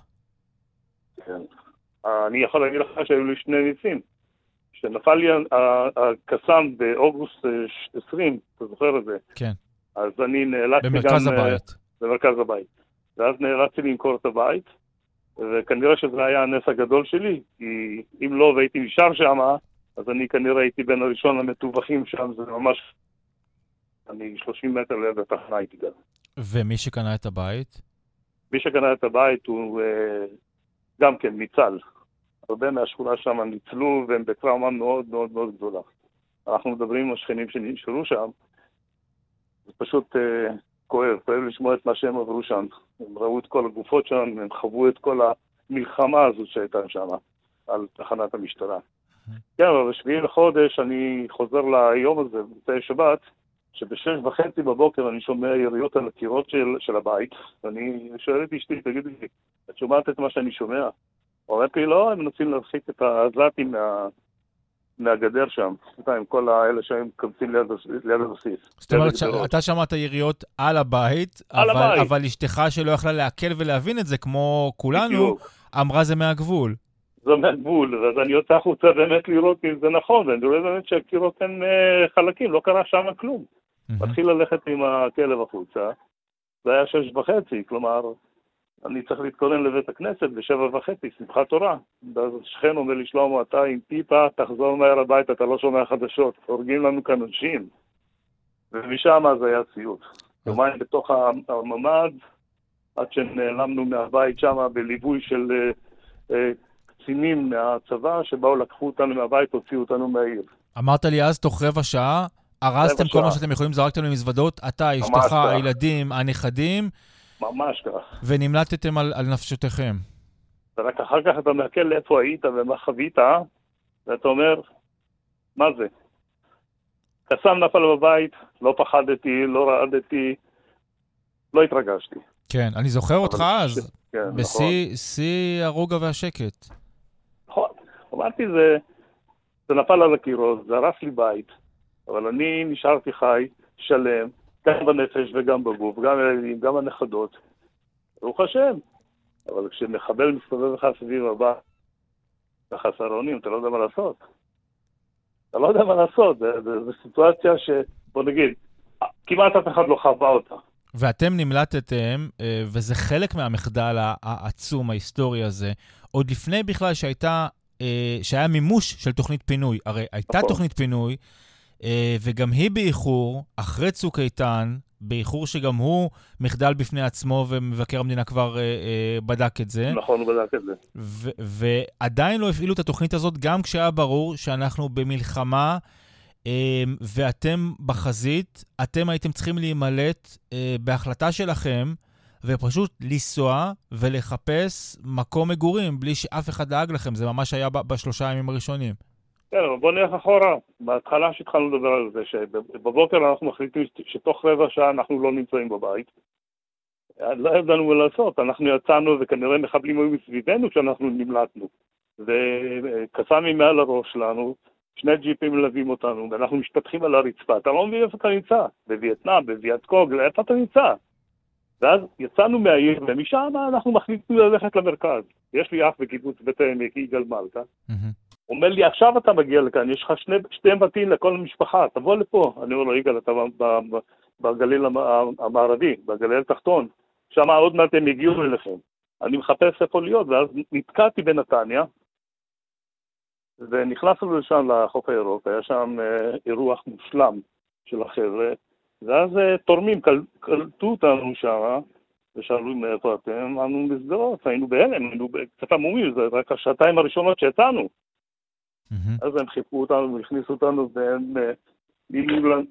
כן. אני יכול להגיד לך שהיו לי שני ניסים. כשנפל לי הקסאם באוגוסט אה, 20, אתה זוכר את זה?
כן.
אז אני נאלצתי גם...
במרכז
אה,
הבית.
במרכז הבית. ואז נאלצתי למכור את הבית, וכנראה שזה היה הנס הגדול שלי, כי אם לא והייתי נשאר שם, אז אני כנראה הייתי בין הראשון המטווחים שם, זה ממש... אני 30 מטר ליד התחנה הייתי גר.
ומי שקנה את הבית?
מי שקנה את הבית הוא אה, גם כן ניצל. הרבה מהשכונה שם ניצלו והם בטראומה מאוד מאוד מאוד גדולה. אנחנו מדברים עם השכנים שנשארו שם, זה פשוט אה, כואב, כואב לשמוע את מה שהם עברו שם. הם ראו את כל הגופות שם, הם חוו את כל המלחמה הזאת שהייתה שם על תחנת המשטרה. כן, אבל בשביעי לחודש אני חוזר ליום הזה, במוצאי שבת, שבשש וחצי בבוקר אני שומע יריות על הקירות של, של הבית, ואני שואל את אשתי, תגידי לי, את שומעת את מה שאני שומע? אומרת לי, לא, הם מנסים להרחיק את העזתים מה, מהגדר שם, אתה עם כל האלה שהיו מקבצים ליד, ליד הבסיס.
זאת אומרת
הגדרות.
שאתה שמעת יריות על הבית,
על
אבל,
הבית.
אבל אשתך שלא יכלה לעכל ולהבין את זה, כמו כולנו,
בדיוק.
אמרה זה מהגבול.
זה מהגבול, ואז אני יוצא החוצה באמת לראות אם זה נכון, ואני רואה באמת שהקירות הם אה, חלקים, לא קרה שם כלום.
מהמם.
מתחיל ללכת עם הכלב החוצה, זה היה שש וחצי, כלומר, אני צריך להתכונן לבית הכנסת בשבע וחצי, שמחת תורה. ואז שכן אומר לי, שלמה, אתה עם פיפה, תחזור מהר הביתה, אתה לא שומע חדשות, הורגים לנו כאן אנשים. ומשם זה היה סיוט. יומיים בתוך הממ"ד, עד שנעלמנו מהבית שם בליווי של אה, אה, קצינים מהצבא, שבאו, לקחו אותנו מהבית, הוציאו אותנו מהעיר.
אמרת לי אז, תוך רבע שעה, ארזתם כל מה. שאתם יכולים, זרקתם למזוודות, אתה, אשתך. הילדים, הנכדים,
ממש כך.
ונמלטתם על, על נפשותיכם.
ורק אחר כך אתה מעכל איפה היית ומה חווית, ואתה אומר, מה זה? קסאם נפל בבית, לא פחדתי, לא רעדתי, לא התרגשתי.
כן, אני זוכר אותך
אבל-
אז,
כן, נכון.
בשיא שיא הרוגע והשקט.
נכון. אמרתי, זה, זה נפל על הקירות, זה הרס לי בית, אבל אני נשארתי חי, שלם, גם בנפש וגם בגוף, גם הילדים, גם הנכדות. ברוך השם. אבל כשמחבל מסתובב לך סביב הבא, בחסר אונים, אתה לא יודע מה לעשות. אתה לא יודע מה לעשות, זו סיטואציה ש... בוא נגיד, כמעט אף אחד לא חווה אותה.
ואתם נמלטתם, אה, וזה חלק מהמחדל העצום, ההיסטורי הזה, עוד לפני בכלל שהייתה, אה, שהיה מימוש של תוכנית פינוי. הרי הייתה
נכון.
תוכנית פינוי, וגם היא באיחור, אחרי צוק איתן, באיחור שגם הוא מחדל בפני עצמו, ומבקר המדינה כבר אה, אה, בדק את זה.
נכון, הוא בדק את זה.
ו- ועדיין לא הפעילו את התוכנית הזאת, גם כשהיה ברור שאנחנו במלחמה ואתם בחזית, אתם הייתם צריכים להימלט בהחלטה שלכם ופשוט לנסוע ולחפש מקום מגורים בלי שאף אחד דאג לכם. זה ממש היה בשלושה הימים הראשונים.
כן, אבל בוא נלך אחורה. בהתחלה שהתחלנו לדבר על זה, שבבוקר אנחנו מחליטים שתוך רבע שעה אנחנו לא נמצאים בבית. לא ידענו מה לעשות, אנחנו יצאנו וכנראה מחבלים היו מסביבנו כשאנחנו נמלטנו. וקסאמים מעל הראש שלנו, שני ג'יפים מלווים אותנו, ואנחנו משתטחים על הרצפה. אתה לא מבין איפה אתה נמצא, בווייטנאם, בווייטקוג, איפה אתה נמצא? ואז יצאנו מהעיר, ומשם אנחנו מחליטים ללכת למרכז. יש לי אח בקיבוץ בית העמק, יגאל מלכה. הוא אומר לי, עכשיו אתה מגיע לכאן, יש לך שני, שני בתים לכל המשפחה, תבוא לפה. אני אומר לו, יגאל, אתה בגליל המערבי, בגליל התחתון, שם עוד מעט הם יגיעו אליכם. אני מחפש איפה להיות, ואז נתקעתי בנתניה, ונכנסנו לשם לחוף הירוק, היה שם אה, אירוח מושלם של החבר'ה, ואז אה, תורמים קלטו אותנו שם, ושאלו מאיפה אתם, אמרנו משדרות, היינו בהלם, היינו קצת עמומים, זה רק השעתיים הראשונות שיצאנו. אז הם חיפרו אותנו והכניסו אותנו, והם אה,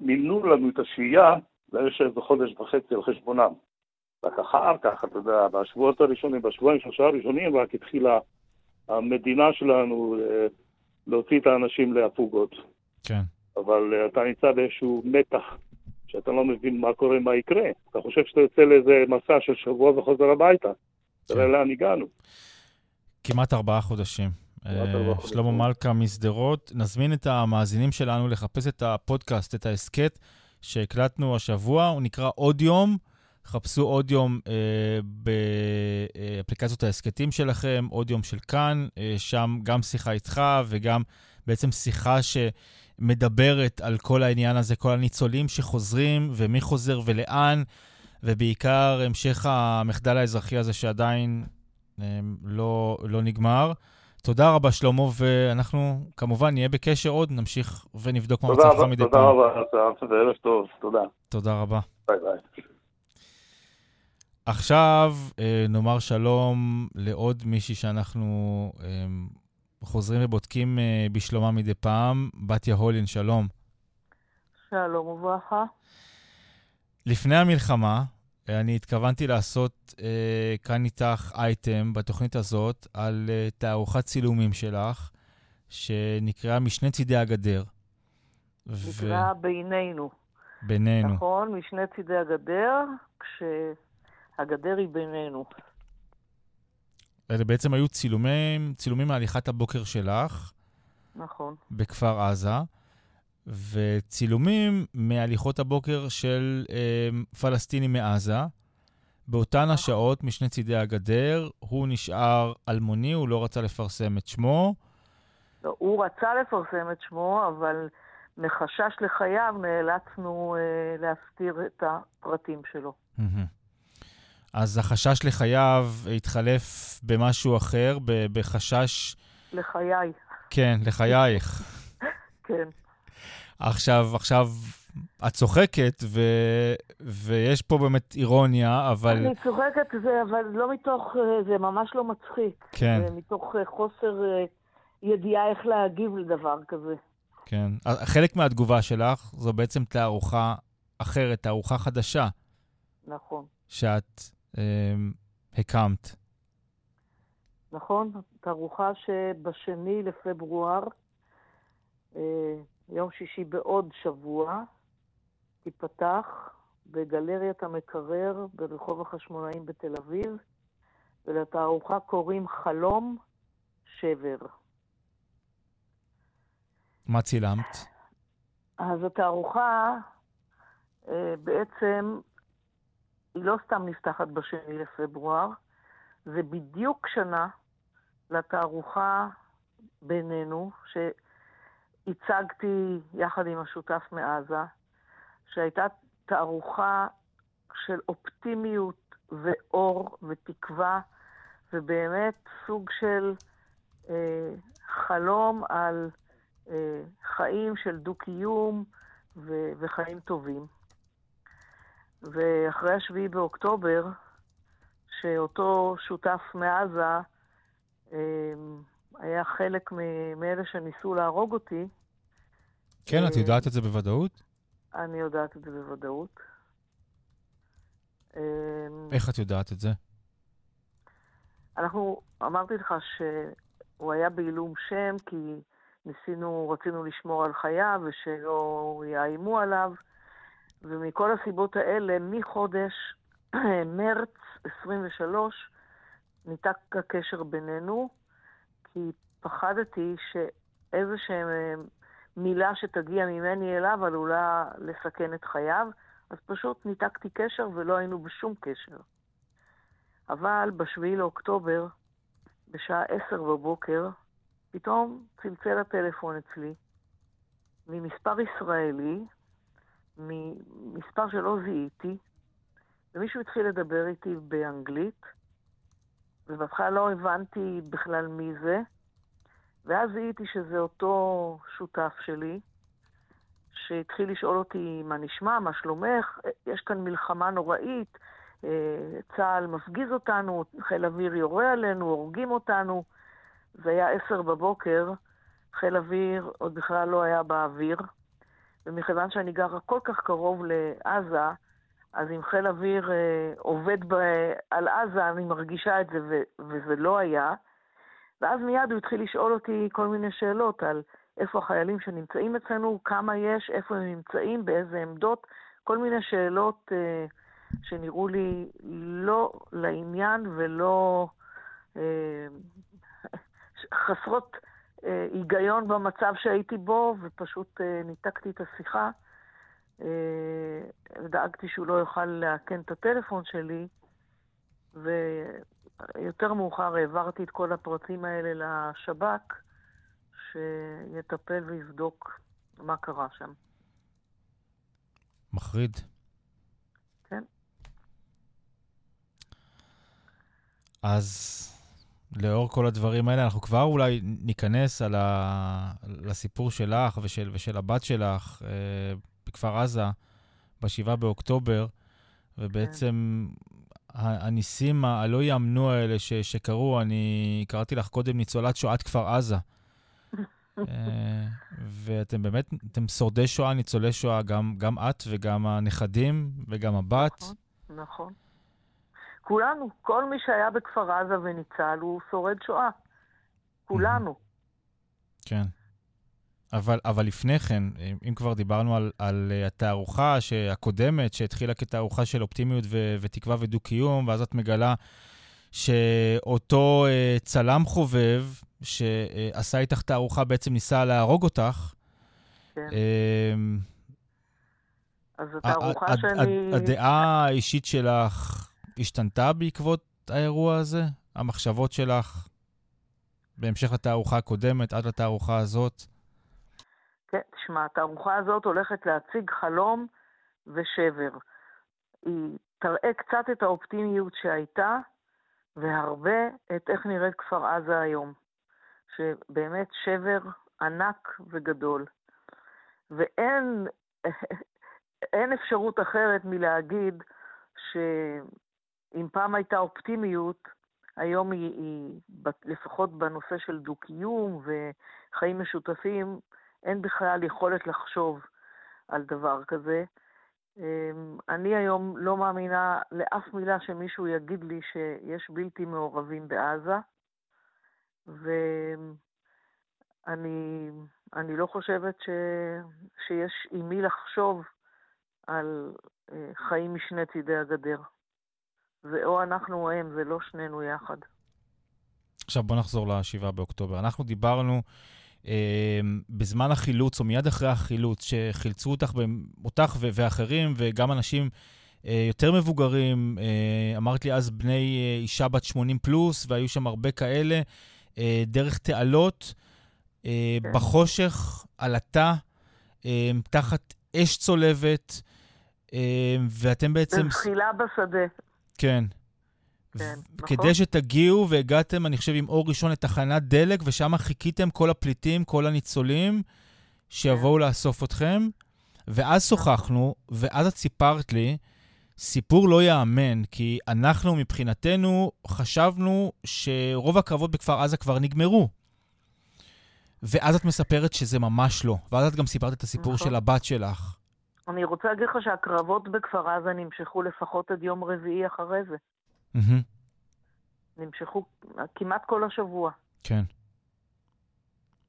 מימנו לנו את השהייה לאיזה חודש וחצי על חשבונם. רק אחר כך, אתה יודע, בשבועות הראשונים, בשבועיים, שלושה הראשונים, רק התחילה המדינה שלנו אה, להוציא את האנשים להפוגות.
כן.
אבל אתה נמצא באיזשהו מתח שאתה לא מבין מה קורה, מה יקרה. אתה חושב שאתה יוצא לאיזה מסע של שבוע וחוזר הביתה. תראה כן. לאן הגענו.
כמעט ארבעה חודשים. אה, שלמה מלכה משדרות. נזמין את המאזינים שלנו לחפש את הפודקאסט, את ההסכת שהקלטנו השבוע, הוא נקרא עוד יום. חפשו עוד יום אה, באפליקציות ההסכתים שלכם, עוד יום של כאן, אה, שם גם שיחה איתך וגם בעצם שיחה ש... מדברת על כל העניין הזה, כל הניצולים שחוזרים, ומי חוזר ולאן, ובעיקר המשך המחדל האזרחי הזה שעדיין אמ, לא, לא נגמר. תודה רבה, שלמה, ואנחנו כמובן נהיה בקשר עוד, נמשיך ונבדוק מה מצבך מדי
פעם. תודה רבה, אסף, וערב טוב, תודה.
תודה רבה.
ביי ביי.
עכשיו אה, נאמר שלום לעוד מישהי שאנחנו אמ, חוזרים ובודקים uh, בשלומה מדי פעם. בתיה הולין, שלום.
שלום וברכה.
לפני המלחמה, אה, אני התכוונתי לעשות uh, כאן איתך אייטם בתוכנית הזאת על uh, תערוכת צילומים שלך, שנקראה משני צידי הגדר.
נקרא ו... בינינו.
בינינו.
נכון, משני צידי הגדר, כשהגדר היא בינינו.
אלה בעצם היו צילומים, צילומים מהליכת הבוקר שלך.
נכון.
בכפר עזה, וצילומים מהליכות הבוקר של אה, פלסטינים מעזה. באותן. השעות, משני צידי הגדר, הוא נשאר אלמוני, הוא לא רצה לפרסם את שמו.
לא, הוא רצה לפרסם את שמו, אבל מחשש לחייו נאלצנו אה, להסתיר את הפרטים שלו.
אז החשש לחייו התחלף במשהו אחר, בחשש...
לחיי.
כן, לחייך.
כן.
עכשיו, עכשיו, את צוחקת, ו... ויש פה באמת אירוניה, אבל...
אני צוחקת, זה, אבל לא מתוך, זה ממש לא מצחיק.
כן.
זה מתוך אה, חוסר אה, ידיעה איך להגיב לדבר כזה.
כן. חלק מהתגובה שלך זו בעצם תערוכה אחרת, תערוכה חדשה.
נכון.
שאת אה, הקמת.
נכון, תערוכה שבשני לפברואר, אה, יום שישי בעוד שבוע, תיפתח בגלריית המקרר ברחוב החשמונאים בתל אביב, ולתערוכה קוראים חלום שבר.
מה צילמת?
אז התערוכה אה, בעצם היא לא סתם נפתחת בשני לפברואר, זה בדיוק שנה לתערוכה בינינו, שהצגתי יחד עם השותף מעזה, שהייתה תערוכה של אופטימיות ואור ותקווה, ובאמת סוג של אה, חלום על אה, חיים של דו-קיום ו- וחיים טובים. ואחרי השביעי באוקטובר, שאותו שותף מעזה אמ, היה חלק מאלה שניסו להרוג אותי,
כן, את יודעת את זה בוודאות?
אני יודעת את זה בוודאות.
איך את יודעת את זה?
אנחנו, אמרתי לך שהוא היה בעילום שם, כי ניסינו, רצינו לשמור על חייו ושלא יאיימו עליו, ומכל הסיבות האלה, מחודש מרץ 23 ניתק הקשר בינינו, כי פחדתי שאיזושהי מילה שתגיע ממני אליו עלולה לסכן את חייו, אז פשוט ניתקתי קשר ולא היינו בשום קשר. אבל בשביעי לאוקטובר, בשעה עשר בבוקר, פתאום צלצל הטלפון אצלי, ממספר ישראלי, ממספר שלא זיהיתי, ומישהו התחיל לדבר איתי באנגלית, ובהתחלה לא הבנתי בכלל מי זה, ואז זיהיתי שזה אותו שותף שלי, שהתחיל לשאול אותי מה נשמע, מה שלומך, יש כאן מלחמה נוראית, אה, צה"ל מפגיז אותנו, חיל אוויר יורה עלינו, הורגים אותנו. זה היה עשר בבוקר, חיל אוויר עוד בכלל לא היה באוויר, ומכיוון שאני גרה כל כך קרוב לעזה, אז אם חיל אוויר אה, עובד ב, על עזה, אני מרגישה את זה, ו, וזה לא היה. ואז מיד הוא התחיל לשאול אותי כל מיני שאלות על איפה החיילים שנמצאים אצלנו, כמה יש, איפה הם נמצאים, באיזה עמדות, כל מיני שאלות אה, שנראו לי לא לעניין ולא אה, חסרות אה, היגיון במצב שהייתי בו, ופשוט אה, ניתקתי את השיחה. אה, דאגתי שהוא לא יוכל לאכן את הטלפון שלי, ויותר מאוחר העברתי את כל הפרטים האלה לשב"כ, שיטפל ויבדוק מה קרה שם.
מחריד.
כן.
אז לאור כל הדברים האלה, אנחנו כבר אולי ניכנס על ה... לסיפור שלך ושל, ושל הבת שלך אה, בכפר עזה ב-7 באוקטובר, ובעצם כן. הניסים הלא יאמנו האלה ש, שקרו, אני קראתי לך קודם ניצולת שואת כפר עזה. אה, ואתם באמת, אתם שורדי שואה, ניצולי שואה, גם, גם את וגם הנכדים וגם הבת.
נכון, נכון. כולנו, כל מי שהיה בכפר עזה וניצל הוא שורד שואה. כולנו.
כן. אבל, אבל לפני כן, אם כבר דיברנו על, על התערוכה הקודמת, שהתחילה כתערוכה של אופטימיות ו, ותקווה ודו-קיום, ואז את מגלה שאותו uh, צלם חובב שעשה איתך תערוכה בעצם ניסה להרוג אותך.
כן. Uh, אז התערוכה שאני...
הדעה האישית שלך השתנתה בעקבות האירוע הזה? המחשבות שלך בהמשך לתערוכה הקודמת, עד לתערוכה הזאת?
כן, תשמע, התערוכה הזאת הולכת להציג חלום ושבר. היא תראה קצת את האופטימיות שהייתה, והרבה את איך נראית כפר עזה היום. שבאמת שבר ענק וגדול. ואין אין אפשרות אחרת מלהגיד ש... אם פעם הייתה אופטימיות, היום היא, היא, לפחות בנושא של דו-קיום וחיים משותפים, אין בכלל יכולת לחשוב על דבר כזה. אמ, אני היום לא מאמינה לאף מילה שמישהו יגיד לי שיש בלתי מעורבים בעזה, ואני אני לא חושבת ש, שיש עם מי לחשוב על אה, חיים משני צידי הגדר. זה או אנחנו או הם, זה לא שנינו יחד.
עכשיו בוא נחזור ל-7 באוקטובר. אנחנו דיברנו בזמן החילוץ, או מיד אחרי החילוץ, שחילצו אותך, אותך ואחרים, וגם אנשים אה, יותר מבוגרים, אה, אמרת לי אז בני אה, אישה בת 80 פלוס, והיו שם הרבה כאלה, דרך תעלות, כן. בחושך, עלתה, אה, תחת אש צולבת, ואתם בעצם...
בזחילה בשדה.
כן.
כן,
נכון. כדי שתגיעו, והגעתם, אני חושב, עם אור ראשון לתחנת דלק, ושם חיכיתם כל הפליטים, כל הניצולים, שיבואו כן. לאסוף אתכם. ואז שוחחנו, ואז את סיפרת לי, סיפור לא ייאמן, כי אנחנו מבחינתנו חשבנו שרוב הקרבות בכפר עזה כבר נגמרו. ואז את מספרת שזה ממש לא. ואז את גם סיפרת את הסיפור
נכון.
של הבת שלך.
אני רוצה להגיד לך שהקרבות בכפר עזה נמשכו לפחות עד יום רביעי אחרי זה.
מהמם,
נמשכו כמעט כל השבוע.
כן.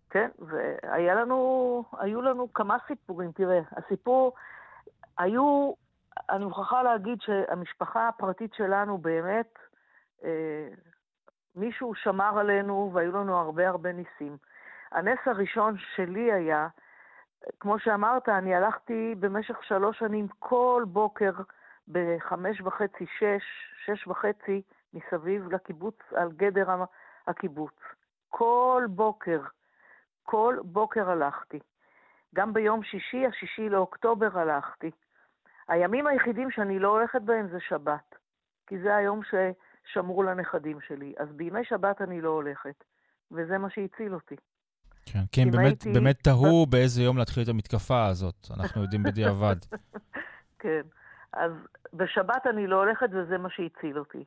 כן, והיה לנו, היו לנו כמה סיפורים. תראה, הסיפור, היו, אני מוכרחה להגיד שהמשפחה הפרטית שלנו באמת, אה, מישהו שמר עלינו והיו לנו הרבה הרבה ניסים. הנס הראשון שלי היה, כמו שאמרת, אני הלכתי במשך שלוש שנים כל בוקר בחמש וחצי, שש, שש וחצי מסביב לקיבוץ, על גדר הקיבוץ. כל בוקר, כל בוקר הלכתי. גם ביום שישי, השישי לאוקטובר הלכתי. הימים היחידים שאני לא הולכת בהם זה שבת, כי זה היום ששמרו לנכדים שלי. אז בימי שבת אני לא הולכת, וזה מה שהציל אותי.
כן, כי הם באמת,
הייתי-
באמת תהו באיזה יום להתחיל את המתקפה הזאת. אנחנו יודעים בדיעבד.
כן. אז בשבת אני לא הולכת וזה מה שהציל אותי.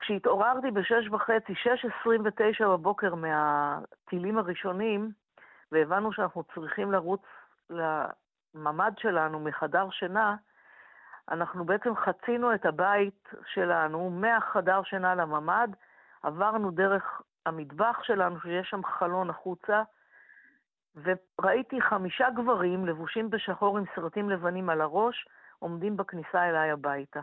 כשהתעוררתי בשש וחצי, שש עשרים ותשע בבוקר מהטילים הראשונים, והבנו שאנחנו צריכים לרוץ לממ"ד שלנו מחדר שינה, אנחנו בעצם חצינו את הבית שלנו מהחדר שינה לממ"ד, עברנו דרך המטבח שלנו, שיש שם חלון החוצה, וראיתי חמישה גברים לבושים בשחור עם סרטים לבנים על הראש, עומדים בכניסה אליי הביתה.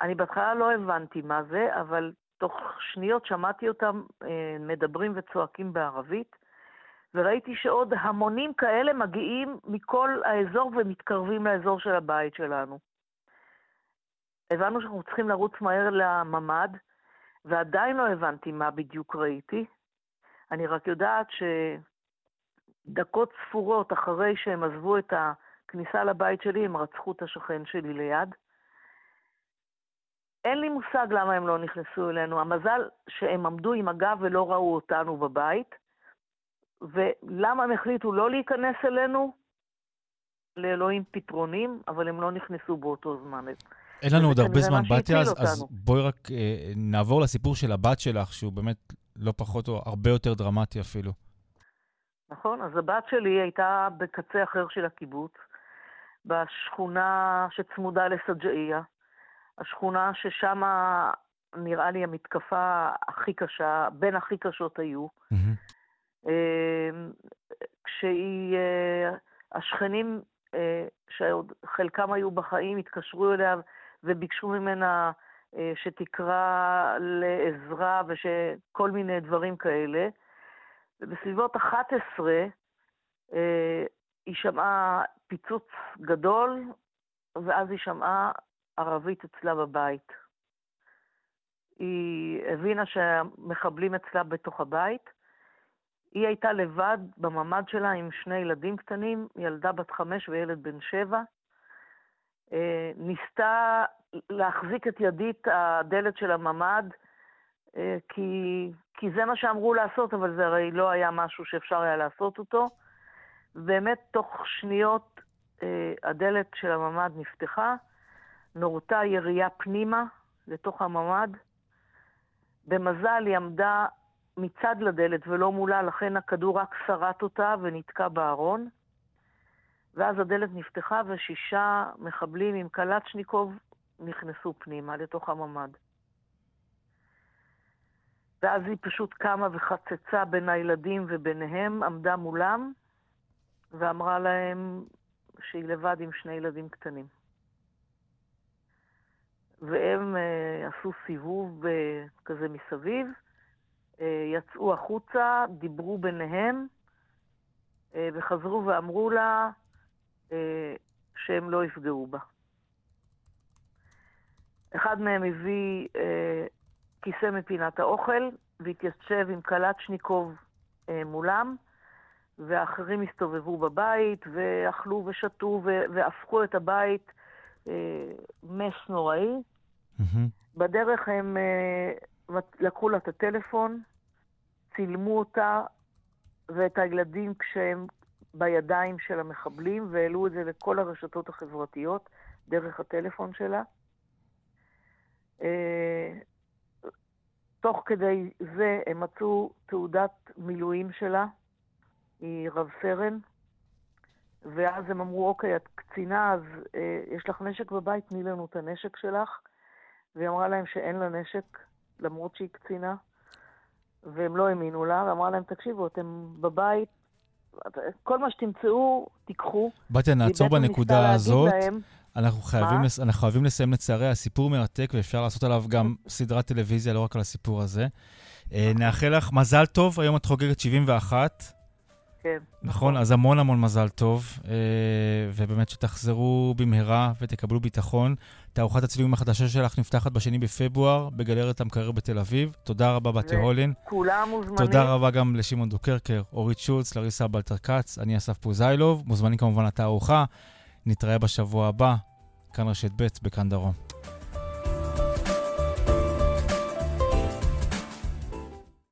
אני בהתחלה לא הבנתי מה זה, אבל תוך שניות שמעתי אותם אה, מדברים וצועקים בערבית, וראיתי שעוד המונים כאלה מגיעים מכל האזור ומתקרבים לאזור של הבית שלנו. הבנו שאנחנו צריכים לרוץ מהר לממ"ד, ועדיין לא הבנתי מה בדיוק ראיתי. אני רק יודעת שדקות ספורות אחרי שהם עזבו את הכניסה לבית שלי, הם רצחו את השכן שלי ליד. אין לי מושג למה הם לא נכנסו אלינו. המזל שהם עמדו עם הגב ולא ראו אותנו בבית. ולמה הם החליטו לא להיכנס אלינו? לאלוהים פתרונים, אבל הם לא נכנסו באותו זמן.
אין לנו עוד הרבה זמן, בתיה, אז, אז. בואי רק אה, נעבור לסיפור של הבת שלך, שהוא באמת לא פחות או הרבה יותר דרמטי אפילו.
נכון? אז הבת שלי הייתה בקצה אחר של הקיבוץ, בשכונה שצמודה לסג'איה, השכונה ששם נראה לי המתקפה הכי קשה, בין הכי קשות היו.
מהמם.
אה, כשהיא, אה, השכנים, אה, שעוד חלקם היו בחיים, התקשרו אליה וביקשו ממנה אה, שתקרא לעזרה ושכל מיני דברים כאלה. ובסביבות 11 אה, היא שמעה פיצוץ גדול, ואז היא שמעה ערבית אצלה בבית. היא הבינה שהמחבלים אצלה בתוך הבית. היא הייתה לבד בממ"ד שלה עם שני ילדים קטנים, ילדה בת חמש וילד בן שבע. אה, ניסתה להחזיק את ידית הדלת של הממ"ד, כי, כי זה מה שאמרו לעשות, אבל זה הרי לא היה משהו שאפשר היה לעשות אותו. באמת, תוך שניות אה, הדלת של הממ"ד נפתחה, נורתה ירייה פנימה לתוך הממ"ד. במזל היא עמדה מצד לדלת ולא מולה, לכן הכדור רק שרט אותה ונתקע בארון. ואז הדלת נפתחה ושישה מחבלים עם קלצ'ניקוב נכנסו פנימה לתוך הממ"ד. ואז היא פשוט קמה וחצצה בין הילדים וביניהם, עמדה מולם, ואמרה להם שהיא לבד עם שני ילדים קטנים. והם אה, עשו סיבוב אה, כזה מסביב, אה, יצאו החוצה, דיברו ביניהם, אה, וחזרו ואמרו לה אה, שהם לא יפגעו בה. אחד מהם הביא אה, כיסא מפינת האוכל והתיישב עם קלצ'ניקוב אה, מולם, והאחרים הסתובבו בבית ואכלו ושתו והפכו את הבית אה, מס נוראי.
מהמם.
בדרך הם אה, לקחו לה את הטלפון, צילמו אותה ואת הילדים כשהם בידיים של המחבלים, והעלו את זה לכל הרשתות החברתיות דרך הטלפון שלה. תוך כדי זה הם מצאו תעודת מילואים שלה, היא רב סרן, ואז הם אמרו, אוקיי, את קצינה, אז אה, יש לך נשק בבית, תני לנו את הנשק שלך. והיא אמרה להם שאין לה נשק, למרות שהיא קצינה, והם לא האמינו לה, ואמרה להם, תקשיבו, אתם בבית, כל מה שתמצאו, תיקחו.
בתיה, נעצור בנקודה הזאת. להם, אנחנו חייבים, לס... אנחנו חייבים לסיים לצערי, הסיפור מרתק ואפשר לעשות עליו גם סדרת טלוויזיה, לא רק על הסיפור הזה. אה, נאחל לך מזל טוב, היום את חוגגת 71.
כן.
נכון, אז המון המון מזל טוב, אה, ובאמת שתחזרו במהרה ותקבלו ביטחון. תערוכת הצילומים החדשה שלך נפתחת בשני בפברואר בגלרת המקרר בתל אביב. תודה רבה, בתיה הולין.
כולם מוזמנים.
תודה רבה גם לשמעון דוקרקר, אורית שולץ, לריסה בלטר כץ, אני אסף פוזיילוב. מוזמנים כמובן לתערוכה. נתראה בשבוע הבא, כאן רשת ב' בכאן דרום.